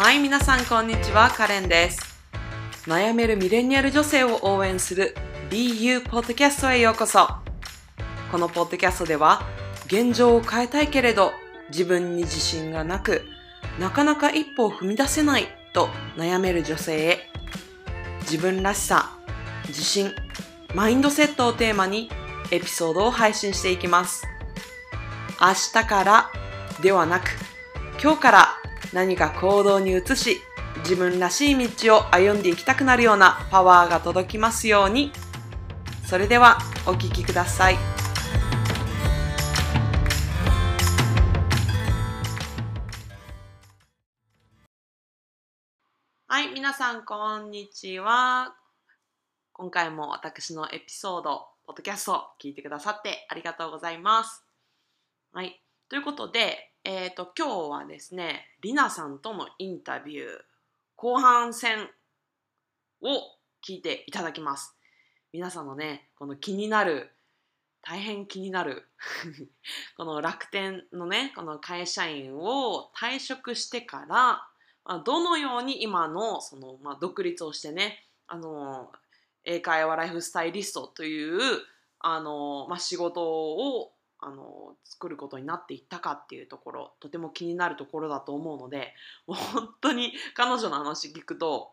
はい、皆さんこんにちは、カレンです。悩めるミレニアル女性を応援する BU ポッドキャストへようこそ。このポッドキャストでは、現状を変えたいけれど、自分に自信がなく、なかなか一歩を踏み出せないと悩める女性へ、自分らしさ、自信、マインドセットをテーマにエピソードを配信していきます。明日からではなく、今日から何か行動に移し、自分らしい道を歩んでいきたくなるようなパワーが届きますように。それではお聞きください。はい、皆さんこんにちは。今回も私のエピソード、ポッドキャストを聞いてくださってありがとうございます。はい、ということで、えっ、と、今日はですね、りなさんとのインタビュー、後半戦を聞いていただきます。皆さんのね、この気になる、大変気になる、この楽天のね、この会社員を退職してから、まあ、どのように今のその、まあ、独立をしてね、あの、英会話ライフスタイリストという、あの、まあ、仕事をあの作ることになっていったかっていうところとても気になるところだと思うのでもう本当に 彼女の話聞くと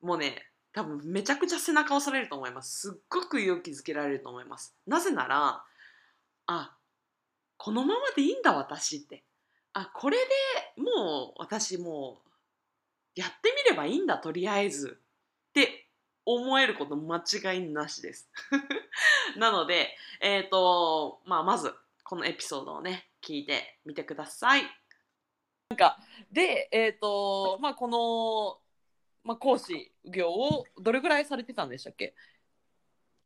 もうね多分めちゃくちゃ背中押されると思います。すっごく勇気づけられると思います。なぜならあこのままでいいんだ私って。あこれでもう私もうやってみればいいんだとりあえずって思えること間違いなしです。なので、えっ、と、まあ、まず、このエピソードをね、聞いてみてください。なんか、で、えっ、と、まあ、この、まあ、講師業をどれぐらいされてたんでしたっけ？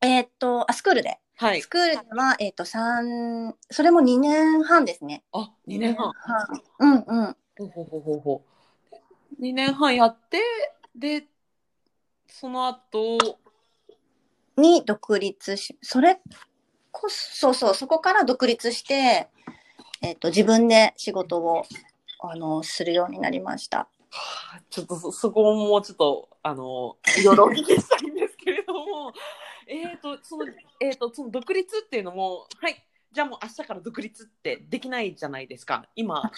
えーっと、あ、スクールで。はいス。クールでは、えーっと、三、それも2年半ですね。あ、2年半。うんうん。ほうほうほうほうほう。2年半やって、で、その後、に独立し、それこそ、そう、そこから独立して、えーっと、自分で仕事を、あの、するようになりました。はあちょっとそそこもちょっと、あの、いろいろお聞きしたいんですけれども、えっと、その、えっ、と、その独立っていうのも、はい、じゃあもう明日から独立ってできないじゃないですか、今。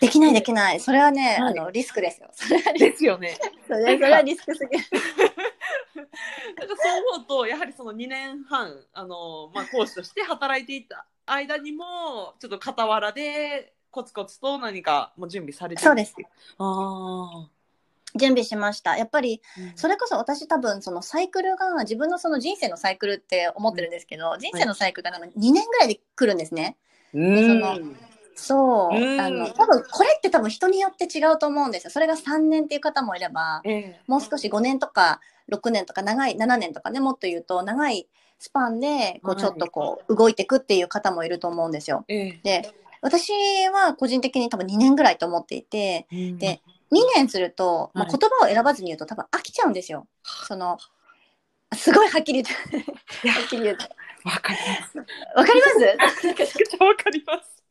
できないできない。それはね、はいあの、リスクですよ。それはリですよね。それはリスクすぎる。なんかそう思うと、やはりその2年半、あの、まあ、講師として働いていた間にも、ちょっと傍らで、コツコツと何かもう準備されてそうです。あ準備しました。やっぱり、あ。それこそ私多分そのサイクルが自分のその人生のサイクルって思ってるんですけど、人生のサイクルがなんか2年ぐらいで来るんですね。うん。そのそう。うんあの、多分これって多分人によって違うと思うんですよ。それが3年っていう方もいれば、ええもう少し5年とか6年とか長い7年とかね、もっと言うと長いスパンでこはいうちょっとこう動いていくっていう方もいると思うんですよ。えで、私は個人的に多分2年ぐらいと思っていて、えで、2年すると、まあ、はい言葉を選ばずに言うと多分飽きちゃうんですよ。その、すごいはっきり言って、はっきり言うと。わかります。わかります？めちゃくちゃわかります。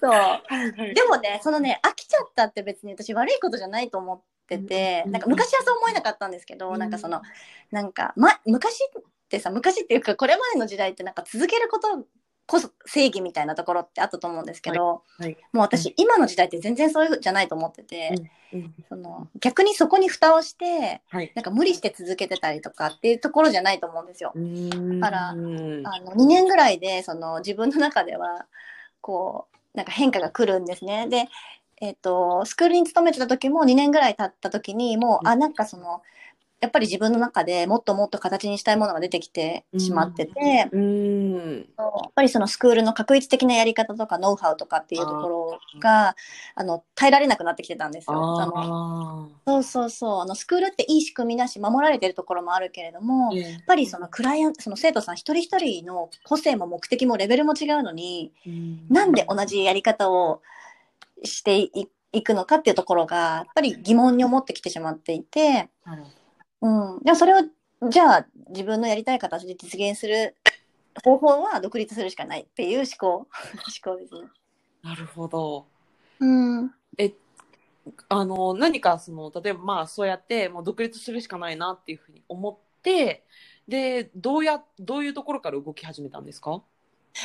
そう。でもね、そのね、飽きちゃったって別に私悪いことじゃないと思ってて、うんなんか昔はそう思えなかったんですけど、うん。なんかその、なんか、ま、昔ってさ、昔っていうかこれまでの時代ってなんか続けることこそ正義みたいなところってあったと思うんですけど、はい。もう私、今の時代って全然そういうじゃないと思ってて、うん。その逆にそこに蓋をして、はい。なんか無理して続けてたりとかっていうところじゃないと思うんですよ。だからうんあの2年ぐらいでその自分の中ではこうなんか変化が来るんですね。で、えっとスクールに勤めてた時も2年ぐらい経った時にもう、うんあなんかそのやっぱり自分の中でもっともっと形にしたいものが出てきてしまってて、うん。やっぱりそのスクールの確一的なやり方とかノウハウとかっていうところがあの耐えられなくなってきてたんですよ。あのあそうそうそうあのスクールっていい仕組みだし守られてるところもあるけれども、あ。やっぱりそのクライアント、その生徒さん一人一人の個性も目的もレベルも違うのに、なんで同じやり方をしていいくのかっていうところが、やっぱり疑問に思ってきてしまっていて、うん。でもそれを、じゃあ自分のやりたい形で実現する方法は独立するしかないっていう思考、思考ですね。どなるほど。うん。あの何かその例えばまあそうやってもう独立するしかないなっていうふうに思ってでどうやどういうところから動き始めたんですか？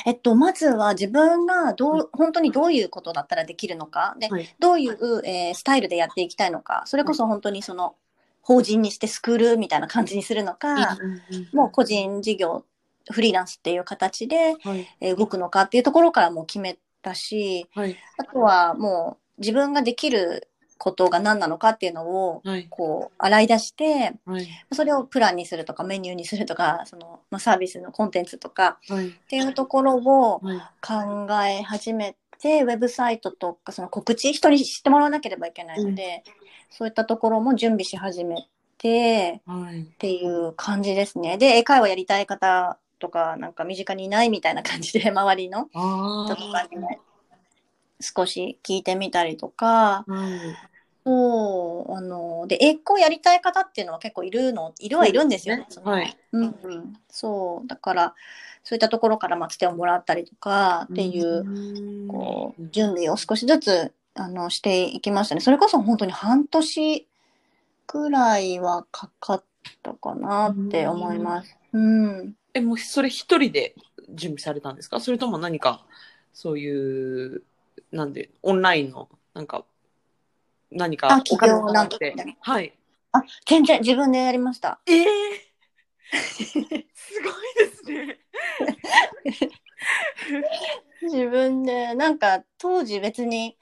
えっと、まずは自分がどう、本当にどういうことだったらできるのか、で、はい。どういう、えースタイルでやっていきたいのか、それこそ本当にその、法人にしてスクールみたいな感じにするのか、もう個人事業、フリーランスっていう形で、はい。えー動くのかっていうところからもう決めたし、はい。あとはもう自分ができることが何なのかっていうのを、はい。こう、洗い出して、はい。それをプランにするとかメニューにするとか、その、まあ、サービスのコンテンツとかはい。っていうところをはい。考え始めて、ウェブサイトとか、その告知、人に知ってもらわなければいけないので、そういったところも準備し始めて、はい。っていう感じですね。で、英会話やりたい方とか、なんか身近にいないみたいな感じで、周りのあ人とかにも少し聞いてみたりとか、あはいそう、あの、で、英語やりたい方っていうのは結構いるの、いるはいるんですよね。そねはいうんうん。そう、だから、そういったところから、まあ、つてをもらったりとかっていう、こう、準備を少しずつ、あの、していきましたね。それこそ本当に半年くらいはかかったかなって思います。うん。えもうそれ一人で準備されたんですか？それとも何かそういうなんでオンラインのなんか何かあ企業お金を払って。なんとかはい。あ、全然自分でやりました。ええ すごいですね。自分で、なんか当時別に、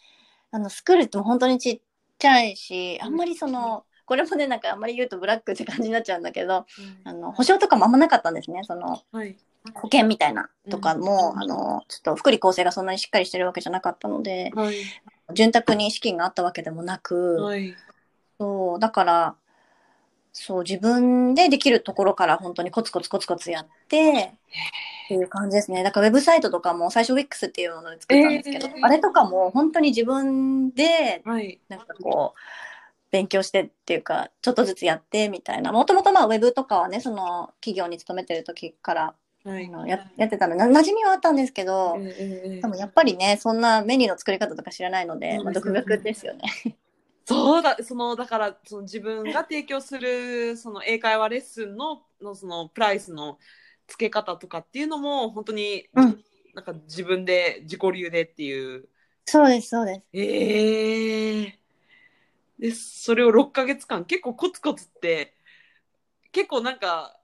あの、スクールっても本当にちっちゃいし、あんまりその、これもね、なんかあんまり言うとブラックって感じになっちゃうんだけど、あの、保証とかもあんまなかったんですね。その、はい保険みたいなとかも、うん。あの、ちょっと福利厚生がそんなにしっかりしてるわけじゃなかったので、はい。潤沢に資金があったわけでもなく、はい。そう、だから、そう、自分でできるところから本当にコツコツコツコツやって、っていう感じですね。だからウェブサイトとかも最初 Wix っていうもので作ったんですけど、えー。あれとかも本当に自分で、はい。なんかこう、勉強してっていうか、ちょっとずつやってみたいな。もともとまあウェブとかはね、その企業に勤めてる時からはい。ややってたの。で、な馴染みはあったんですけど、ええええでもやっぱりね、そんなメニューの作り方とか知らないので、まあ、独学ですよね。そうだそのだからその自分が提供するその英会話レッスンののそのプライスの付け方とかっていうのも本当に、うん。なんか自分で自己流でっていう。そうです、そうです。ええでそれを6ヶ月間結構コツコツって結構なんか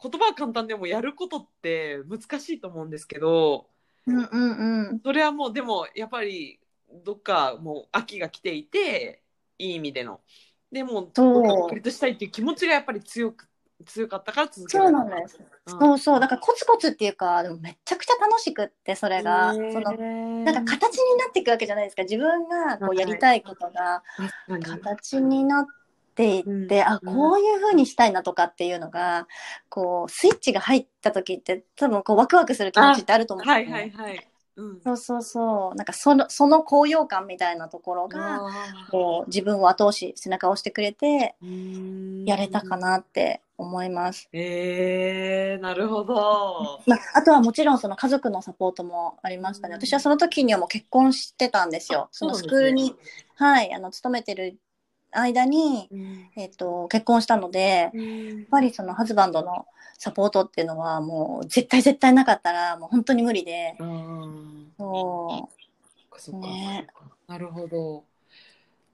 言葉は簡単でもやることって難しいと思うんですけどうんうんうん。それはもうでもやっぱりどっかもう秋が来ていていい意味でのでも独立したいっていう気持ちがやっぱり強く強かったから続けそうんです。うんそうそう。だからコツコツっていうか、でもめちゃくちゃ楽しくって、それが。そのななんか形になっていくわけじゃないですか。自分がこうやりたいことが形になっていって、うんあ、こういう風にしたいなとかっていうのが、こう、スイッチが入った時って、多分こうワクワクする気持ちってあると思うんですはいよね。はいはい。うん。そうそうそう。なんかその、その高揚感みたいなところが、こう、自分を後押し、背中を押してくれて、やれたかな。なって思います。えー、なるほど。まあ、あとはもちろんその家族のサポートもありましたね。うん私はその時にはもう結婚してたんですよ。そのスクールに、はい、あの、勤めてる間に、うん。えっ、と、結婚したので、やっぱりそのハズバンドのサポートっていうのはもう絶対絶対なかったらもう本当に無理で、うん。そそっかねそっかなるほど。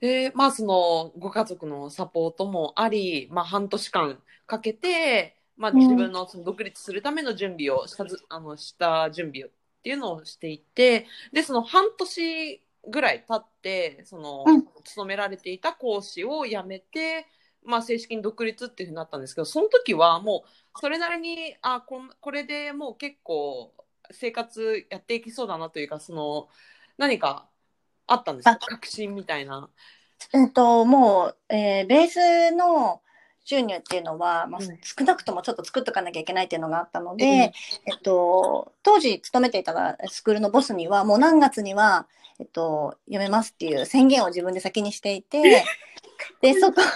で、まあそのご家族のサポートもあり、まあ半年間かけて、まあうん。自分のその独立するための準備をしたず、あの、した準備をっていうのをしていて、で、その半年ぐらい経って、その、うん勤められていた講師を辞めて、まあ正式に独立っていうふうになったんですけど、その時はもうそれなりに、あ、こんこれでもう結構生活やっていきそうだなというか、その、何かあったんですか？あ確信みたいな。う。えっ、と、もう、えーベースの収入っていうのは、まあ、うん。少なくともちょっと作っとかなきゃいけないっていうのがあったので、えええっと、当時勤めていたスクールのボスには、もう何月には、えっと、辞めますっていう宣言を自分で先にしていて、で、そこ、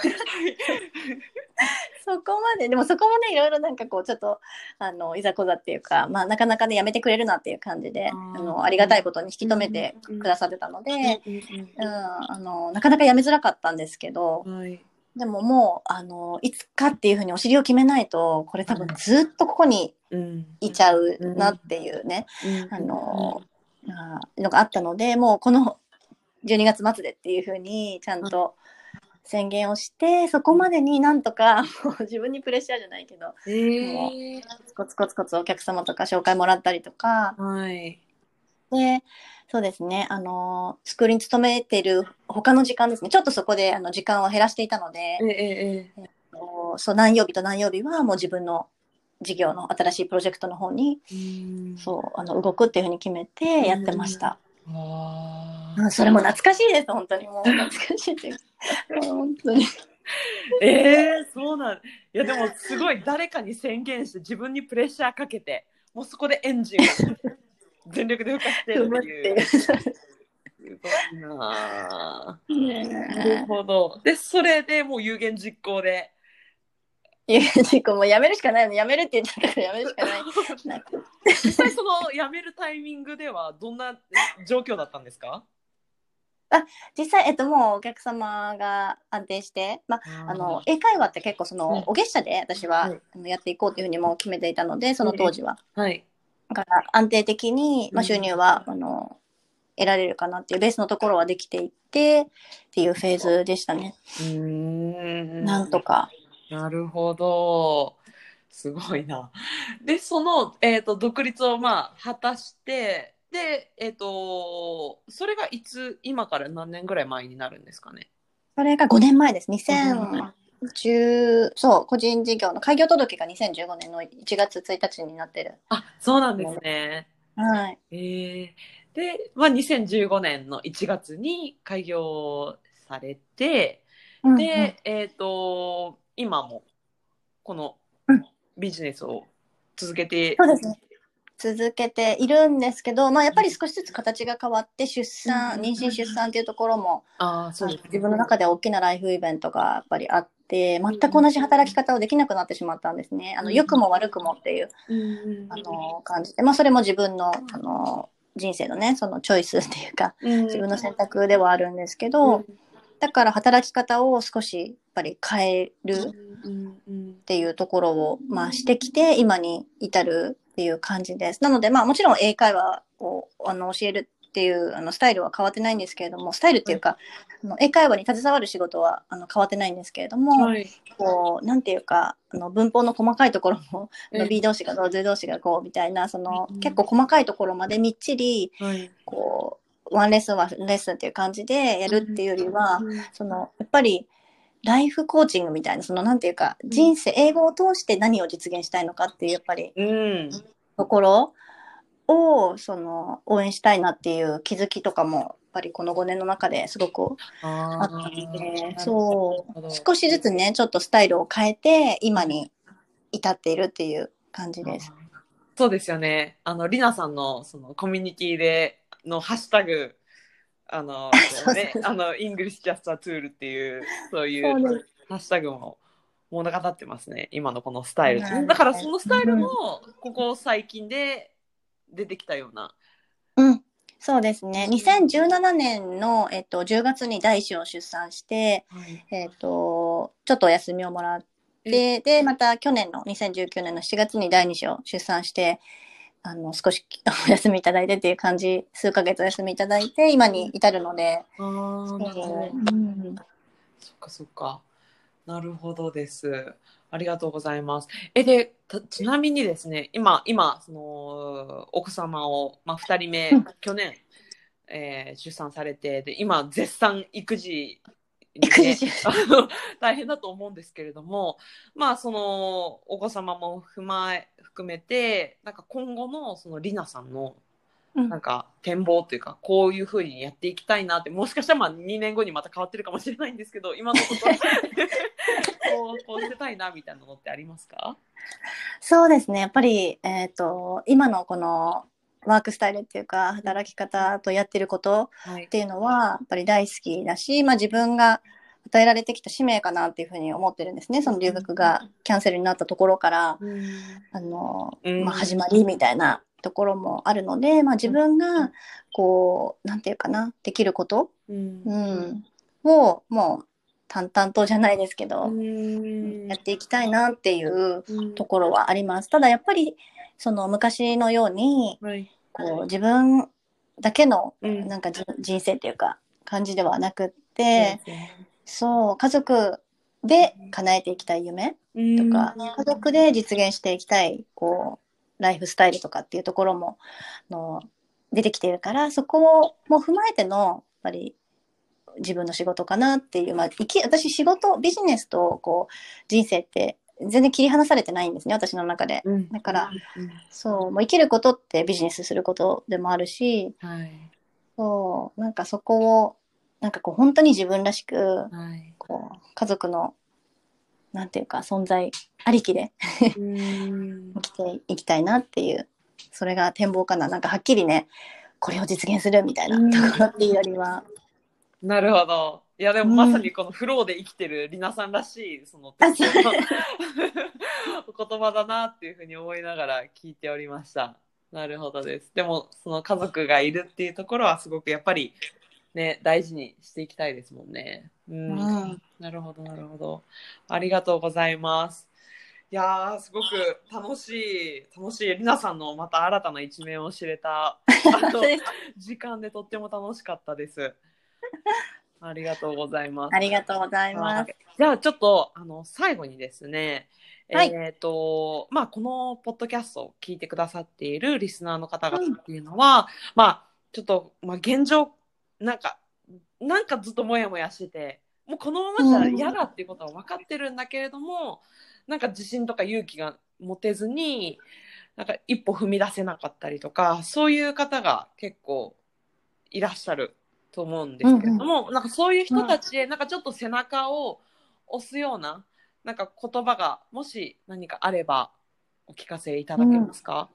そこまで、でもそこもね、いろいろなんかこう、ちょっと、あの、いざこざっていうか、まあ、なかなかね、やめてくれるなっていう感じで、あの、ありがたいことに引き止めてうんくださってたので、うんうん、あの、なかなかやめづらかったんですけどう、んはいでももう、あの、いつかっていうふうにお尻を決めないと、これ多分ずっとここにうん。いちゃうなっていうね、あの、あーのがあったので、もうこの12月末でっていうふうにちゃんと宣言をして、そこまでになんとか、もう自分にプレッシャーじゃないけど、ええコツコツコツお客様とか紹介もらったりとか、はい。で、そうですね、あの、スクールに勤めてる他の時間ですね、ちょっとそこであの時間を減らしていたのでえ、えええそう何曜日と何曜日はもう自分の事業の新しいプロジェクトの方に、うんそう、あの、動くっていうふうに決めてやってました。あうん、それも懐かしいです、本当に。もう懐かしいっていう。もう本当に。ええそうなんいやでもすごい誰かに宣言して自分にプレッシャーかけてもうそこでエンジンを全力で吹かしてるっていう。すごいなあ。なるほど。でそれでもう有言実行で。いう事故もうやめるしかないよね。やめるって言っちゃったからやめるしかない。実際その辞めるタイミングではどんな状況だったんですか？実際、えっと、もうお客様が安定して、まあ、あの、英会話って結構そうん。の、お月謝で私は、やっていこうというふうにもう決めていたので、その当時は。はい。だから安定的に、まあ、収入は、あの得られるかなっていうベースのところはできていってっていうフェーズでしたね。うんなんとか。なるほど。すごいな。でその、えーと、独立を、まあ、果たしてで、えーと、それがいつ今から何年ぐらい前になるんですかね？それが5年前です。2000 10そう個人事業の開業届が2015年の1月1日になってる。あそうなんですね。はい、え。ー、で、まあ、2015年の1月に開業されて、うんうん、で、えっ、ー、と今もこのビジネスを続けてそうですね。続けているんですけど、まあ、やっぱり少しずつ形が変わって、出産、うん妊娠、出産っていうところも、ああ、そうですね。自分の中で大きなライフイベントがやっぱりあって、全く同じ働き方をできなくなってしまったんですね。あの、うん良くも悪くもっていう、うんあの、感じで、まあ、それも自分の、あの、人生のね、そのチョイスっていうか、自分の選択ではあるんですけど、だから働き方を少しやっぱり変えるっていうところを、まあ、してきて、今に至るっていう感じです。なので、まあ、もちろん英会話をあの教えるっていうあのスタイルは変わってないんですけれども、スタイルっていうか、あの英会話に携わる仕事はあの変わってないんですけれども、はい。こう、なんていうか、あの文法の細かいところも、あのええ B 動詞がどう、Z 動詞がこうみたいな、そのうん結構細かいところまでみっちり、はい。こう、ワンレッスンはレッスンっていう感じでやるっていうよりは、うんその、やっぱり、ライフコーチングみたいな、その、なんていうか、ん人生、英語を通して何を実現したいのかっていう、やっぱり、うん。ところを、その、応援したいなっていう気づきとかも、やっぱりこの5年の中ですごくああったので、ーそう、少しずつね、ちょっとスタイルを変えて、今に至っているっていう感じです。そうですよね。あの、りなさんの、その、コミュニティで、のハッシュタグ、あの、ね、あの、 English just tool っていう、そういうハッシュタグも物語ってますね。今のこのスタイル。はいだから、そのスタイルも、ここ最近で出てきたような。うん。そうですね。2017年の、えっと、10月に第一子を出産して、えっと、ちょっとお休みをもらって、で、また去年の2019年の7月に第二子を出産して、あの、少しお休みいただいてっていう感じ、数ヶ月お休みいただいて、今に至るので、そっかそっか。なるほどです。ありがとうございます。え、で、たちなみにですね、今、今、その、奥様を、まあ、二人目うん、去年、えー出産されて、で、今、絶賛育児に、育児中あの 大変だと思うんですけれども、まあ、その、お子様も踏まえ、含めて、なんか今後の、その、りなさんの、うん。なんか展望というかこういうふうにやっていきたいなってもしかしたらまあ2年後にまた変わってるかもしれないんですけど今のところ こうこうしてたいなみたいなのってありますか？そうですね。やっぱり、えっと、今のこのワークスタイルっていうか、働き方とやってることはい。っ。ていうのは、やっぱり大好きだし、まあ自分が、与えられてきた使命かなっていうふうに思ってるんですね。その留学がキャンセルになったところから、あの、うん。まあ、始まりみたいなところもあるので、まあ、自分がこうなんていうかなできること、うん。うん、をもう淡々とじゃないですけど、うん。やっていきたいなっていううん。ところはあります。ただやっぱりその昔のようにはいこう自分だけのうん。なんかじ人生っていうか感じではなくって、そう家族で叶えていきたい夢とか、家族で実現していきたいこうライフスタイルとかっていうところもあの出てきているからそこも踏まえてのやっぱり自分の仕事かなっていう、まあ、生き私仕事ビジネスとこう人生って全然切り離されてないんですね私の中で。うん。だからうん。そうもう生きることってビジネスすることでもあるしはい。そうなんかそこをなんかこう本当に自分らしくはい。こう家族のなんていうか存在ありきでうん。生きていきたいなっていうそれが展望かな。なんかはっきりねこれを実現するみたいなうん。ところっていうよりは、なるほど。いやでもまさにこのフローで生きてるりなさんらしいその お言葉だなっていうふうに思いながら聞いておりました。なるほどです。でもその家族がいるっていうところはすごくやっぱりね大事にしていきたいですもんね。うん。うんなるほどなるほど。ありがとうございます。いやーすごく楽しい楽しいりなさんのまた新たな一面を知れた 時間でとっても楽しかったです。ありがとうございます。ありがとうございます。じゃあちょっとあの最後にですね、はいえっ、とまあこのポッドキャストを聞いてくださっているリスナーの方々っていうのは、まあちょっとまあ現状なんかなんかずっとモヤモヤしてて、もうこのままじゃ嫌だっていうことは分かってるんだけれども、なんか自信とか勇気が持てずに。なんか一歩踏み出せなかったりとかそういう方が結構いらっしゃると思うんですけれども、なんかそういう人たちへなんかちょっと背中を押すようななんか言葉がもし何かあればお聞かせいただけますか、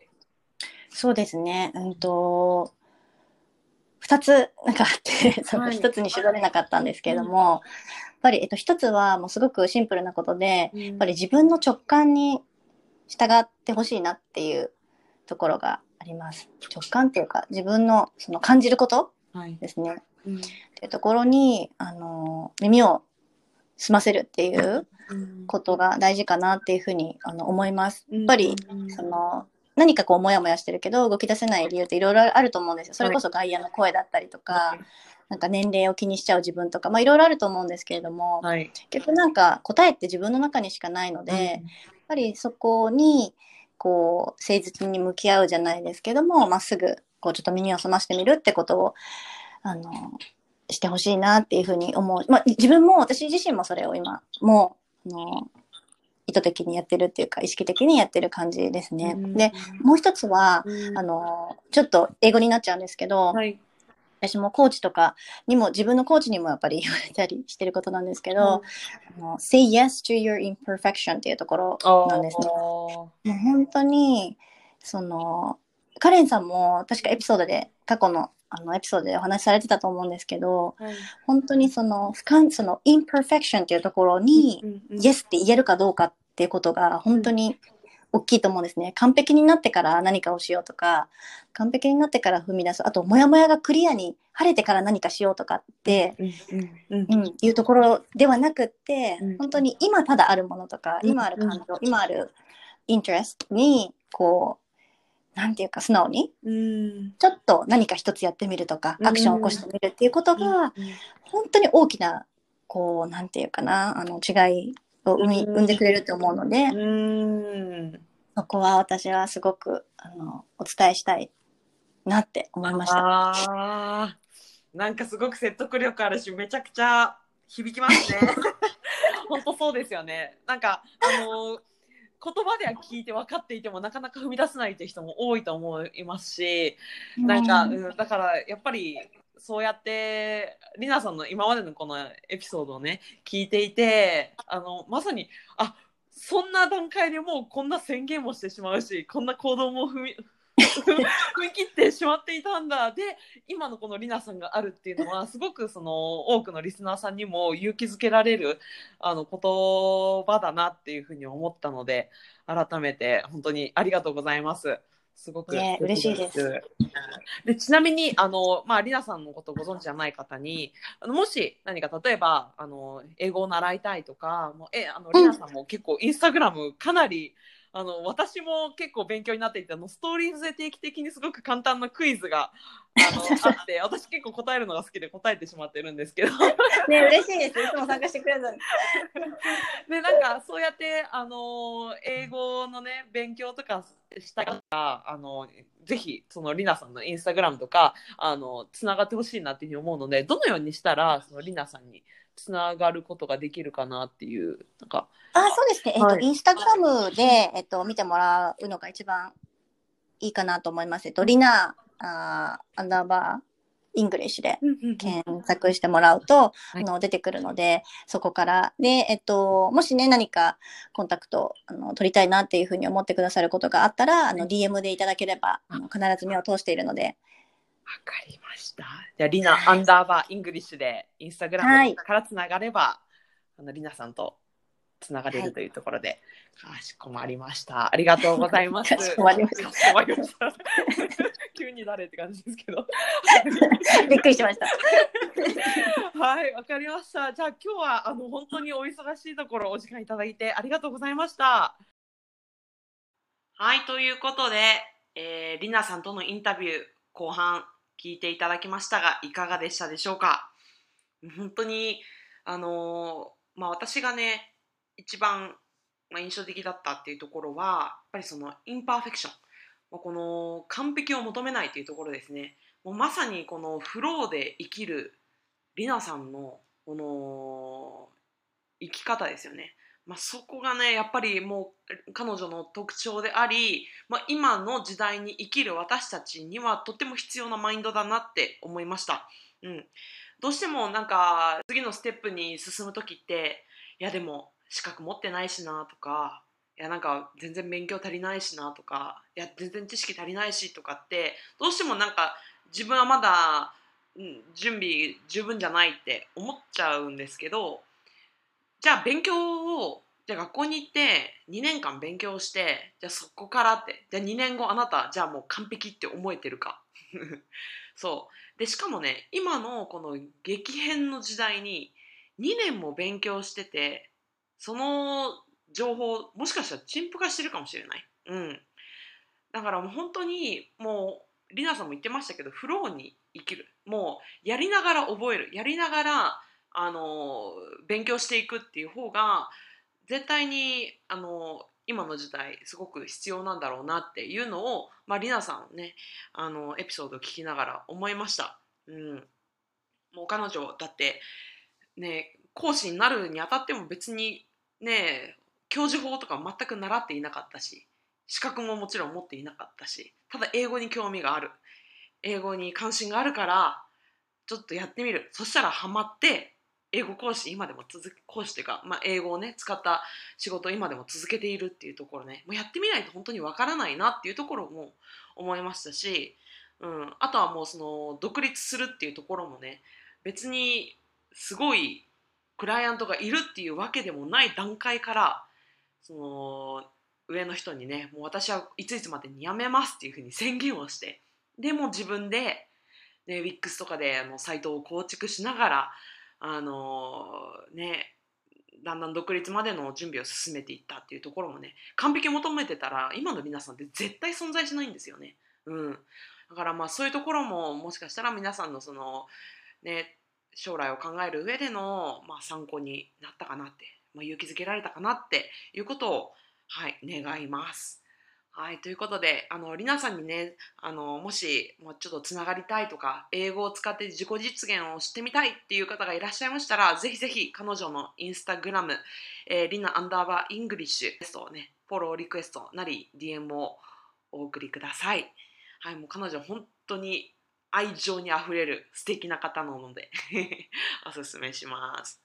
そうですね。うんと、二つなんかあって、そのはい。一つに絞れなかったんですけれども、やっぱり、えっと、一つはもうすごくシンプルなことで、ややっぱり自分の直感に従ってほしいなっていうところがあります。直感っていうか、自分のその感じることはい、ですね。うん。っていうところに、あの、耳を澄ませるっていうことが大事かなっていうふうにあの思います。やっぱり、その、何かこう、もやもやしてるけど、動き出せない理由っていろいろあると思うんですよ。それこそ外野の声だったりとか、なんか年齢を気にしちゃう自分とか、まあいろいろあると思うんですけれども、はい、結局なんか答えって自分の中にしかないので、やっぱりそこに、こう、誠実に向き合うじゃないですけども、まっすぐ、こう、ちょっと耳を澄ましてみるってことを、あの、してほしいなっていうふうに思う。まあ、自分も、私自身もそれを今、もう、あの、意図的にやってるっていうか、意識的にやってる感じですね。うんで、もう一つは、うんあの、ちょっと英語になっちゃうんですけど、はい、私もコーチとかにも、自分のコーチにもやっぱり言われたりしてることなんですけど、あの say yes to your imperfection っていうところなんですね。もう本当に、その、カレンさんも確かエピソードで、過去のあのエピソードでお話しされてたと思うんですけど、はい。本当にその、不完その、imperfection っていうところに、うんうん yes って言えるかどうかっていうことが本当に大きいと思うんですね。完璧になってから何かをしようとか、完璧になってから踏み出す。あと、モヤモヤがクリアに晴れてから何かしようとかって、うんうんうん、いうところではなくって、うん。本当に今ただあるものとか、うん。今ある感情、今あるインテレストに、こう、なんていうか素直に、うんちょっと何か一つやってみるとか、うんアクションを起こしてみるっていうことが、本当に大きな、こう、なんていうかな、あの、違いを生み、うん生んでくれると思うので、うんそこは私はすごく、あの、お伝えしたいなって思いました。なんかすごく説得力あるしめちゃくちゃ響きますね。本当そうですよね。なんかあの言葉では聞いて分かっていてもなかなか踏み出せないという人も多いと思いますし、なんか、うんうん、だからやっぱりそうやってりなさんの今までのこのエピソードをね聞いていてあのまさにあそんな段階でもうこんな宣言もしてしまうしこんな行動も踏み踏み切ってしまっていたんだで今のこのりなさんがあるっていうのはすごくその多くのリスナーさんにも勇気づけられるあの言葉だなっていうふうに思ったので改めて本当にありがとうございます。すごく、ね、嬉しいです。でちなみにあの、まあ、りなさんのことをご存知じゃない方にあのもし何か例えばあの英語を習いたいとかもうえあのりなさんも結構インスタグラムかなり、あの私も結構勉強になっていてあのストーリーズで定期的にすごく簡単なクイズが あのあって私結構答えるのが好きで答えてしまってるんですけど。ね嬉しいです。いつも参加してくれる でなんかそうやってあの英語のね勉強とかした方あのぜひそのりなさんのインスタグラムとかあのつながってほしいなっていうふうに思うのでどのようにしたらそのりなさんにつながることができるかなっていうなんか。あそうですね、えっ、と、インスタグラムで、えっと、見てもらうのが一番いいかなと思います。えっと、リナあアンダーバー English で検索してもらうと、あの出てくるので、そこから。で、えっと、もしね、何かコンタクトあの取りたいなっていうふうに思ってくださることがあったら、あの DM でいただければ、あの必ず目を通しているので、わかりました。じゃあ、リナアンダーバー English で、インスタグラムからつながれば、はい、あの、リナさんとつながれるというところで、はい、かしこまりました。ありがとうございます。かしこまりました。急に誰って感じですけど。びっくりしました。はい、わかりました。じゃあ今日はあの本当にお忙しいところお時間いただいてありがとうございました。はい、ということで、えー、りなさんとのインタビュー後半聞いていただきましたがいかがでしたでしょうか？本当にあのまあ私がね一番印象的だったっていうところはやっぱりそのインパーフェクションこの完璧を求めないというところですね。もうまさにこのフローで生きるりなさんのこの生き方ですよね。まあ、そこがねやっぱりもう彼女の特徴であり、まあ、今の時代に生きる私たちにはとても必要なマインドだなって思いました。うん、どうしてもなんか次のステップに進む時っていやでも資格持ってないしなとかいやなんか全然勉強足りないしなとかいや全然知識足りないしとかってどうしてもなんか自分はまだ、準備十分じゃないって思っちゃうんですけどじゃあ勉強をじゃあ学校に行って2年間勉強してじゃあそこからってじゃあ2年後あなたじゃあもう完璧って思えてるか。そう。でしかもね今のこの激変の時代に2年も勉強しててその情報もしかしたら陳腐化してるかもしれない。うん。だからもう本当にもうりなさんも言ってましたけどフローに生きる。もうやりながら覚える。やりながらあの勉強していくっていう方が絶対にあの今の時代すごく必要なんだろうなっていうのを、まあ、りなさんねあのエピソードを聞きながら思いました。うん、もう彼女だってね講師になるにあたっても別にね教授法とか全く習っていなかったし資格ももちろん持っていなかったしただ英語に興味がある。英語に関心があるからちょっとやってみる。そしたらハマって英語講師今でも続講師というか、まあ、英語をね使った仕事を今でも続けているっていうところねもうやってみないと本当にわからないなっていうところも思いましたし、うん、あとはもうその独立するっていうところもね別にすごいクライアントがいるっていうわけでもない段階からその上の人にねもう私はいついつまでに辞めますっていうふうに宣言をしてでも自分で、ね、WIX とかでのサイトを構築しながらあのねだんだん独立までの準備を進めていったっていうところもね完璧を求めてたら今の皆さんって絶対存在しないんですよね。うん、だからまあそういうところももしかしたら皆さんのそのね将来を考える上での、まあ、参考になったかなって、まあ、勇気づけられたかなっていうことを、はい、願います。はい、ということで、あの、りなさんにね、あの、もし、もうちょっとつながりたいとか、英語を使って自己実現をしてみたいっていう方がいらっしゃいましたら、ぜひぜひ彼女のインスタグラム、えー、リナアンダーバー English テストをね、フォローリクエストなり DM をお送りください。はい、もう彼女本当に愛情にあふれる素敵な方なので おすすめします。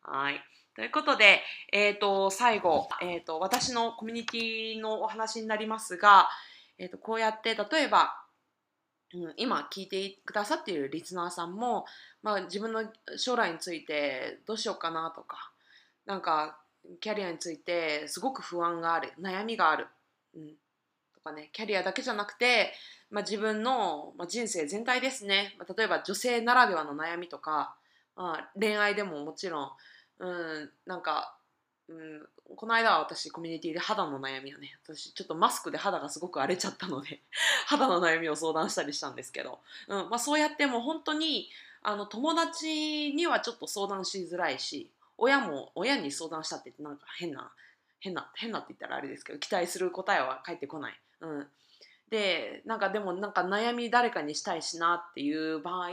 はい。ということで、え、ー、と、最後、え、ー、と、私のコミュニティのお話になりますが、えー、とこうやって例えば、うん、今聞いてくださっているリスナーさんも、まあ、自分の将来についてどうしようかなとかなんかキャリアについてすごく不安がある悩みがある、うん、とかねキャリアだけじゃなくて、まあ、自分の、まあ、人生全体ですね、まあ、例えば女性ならではの悩みとか、まあ、恋愛でももちろん、うん、なんか、うん、この間は私コミュニティで肌の悩みをね私ちょっとマスクで肌がすごく荒れちゃったので 肌の悩みを相談したりしたんですけど、うんまあ、そうやってもう本当にあの友達にはちょっと相談しづらいし親も親に相談したってなんか変な変な変なって言ったらあれですけど期待する答えは返ってこない。うん、でなんかでもなんか悩み誰かにしたいしなっていう場合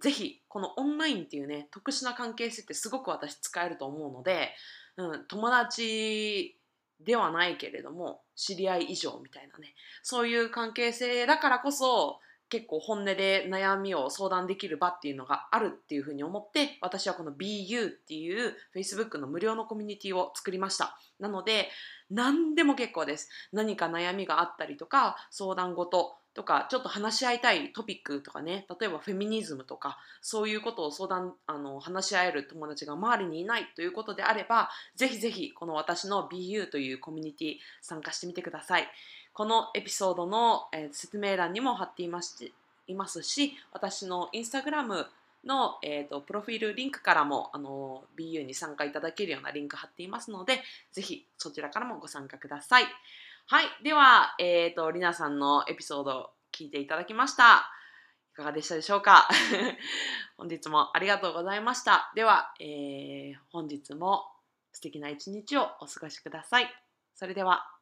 ぜひこのオンラインっていうね特殊な関係性ってすごく私使えると思うので、うん、友達ではないけれども知り合い以上みたいなねそういう関係性だからこそ結構本音で悩みを相談できる場っていうのがあるっていうふうに思って私はこの BU っていう Facebook の無料のコミュニティを作りました。なので何でも結構です。何か悩みがあったりとか相談事とかちょっと話し合いたいトピックとかね例えばフェミニズムとかそういうことを相談あの話し合える友達が周りにいないということであればぜひぜひこの私の BU というコミュニティ参加してみてくださいこのエピソードの、え、説明欄にも貼っていますいますし私のインスタグラムの、えーと、プロフィールリンクからもあの BU に参加いただけるようなリンク貼っていますのでぜひそちらからもご参加ください。はい。では、えっ、ー、と、りなさんのエピソード聞いていただきました。いかがでしたでしょうか？本日もありがとうございました。では、えー、本日も素敵な一日をお過ごしください。それでは。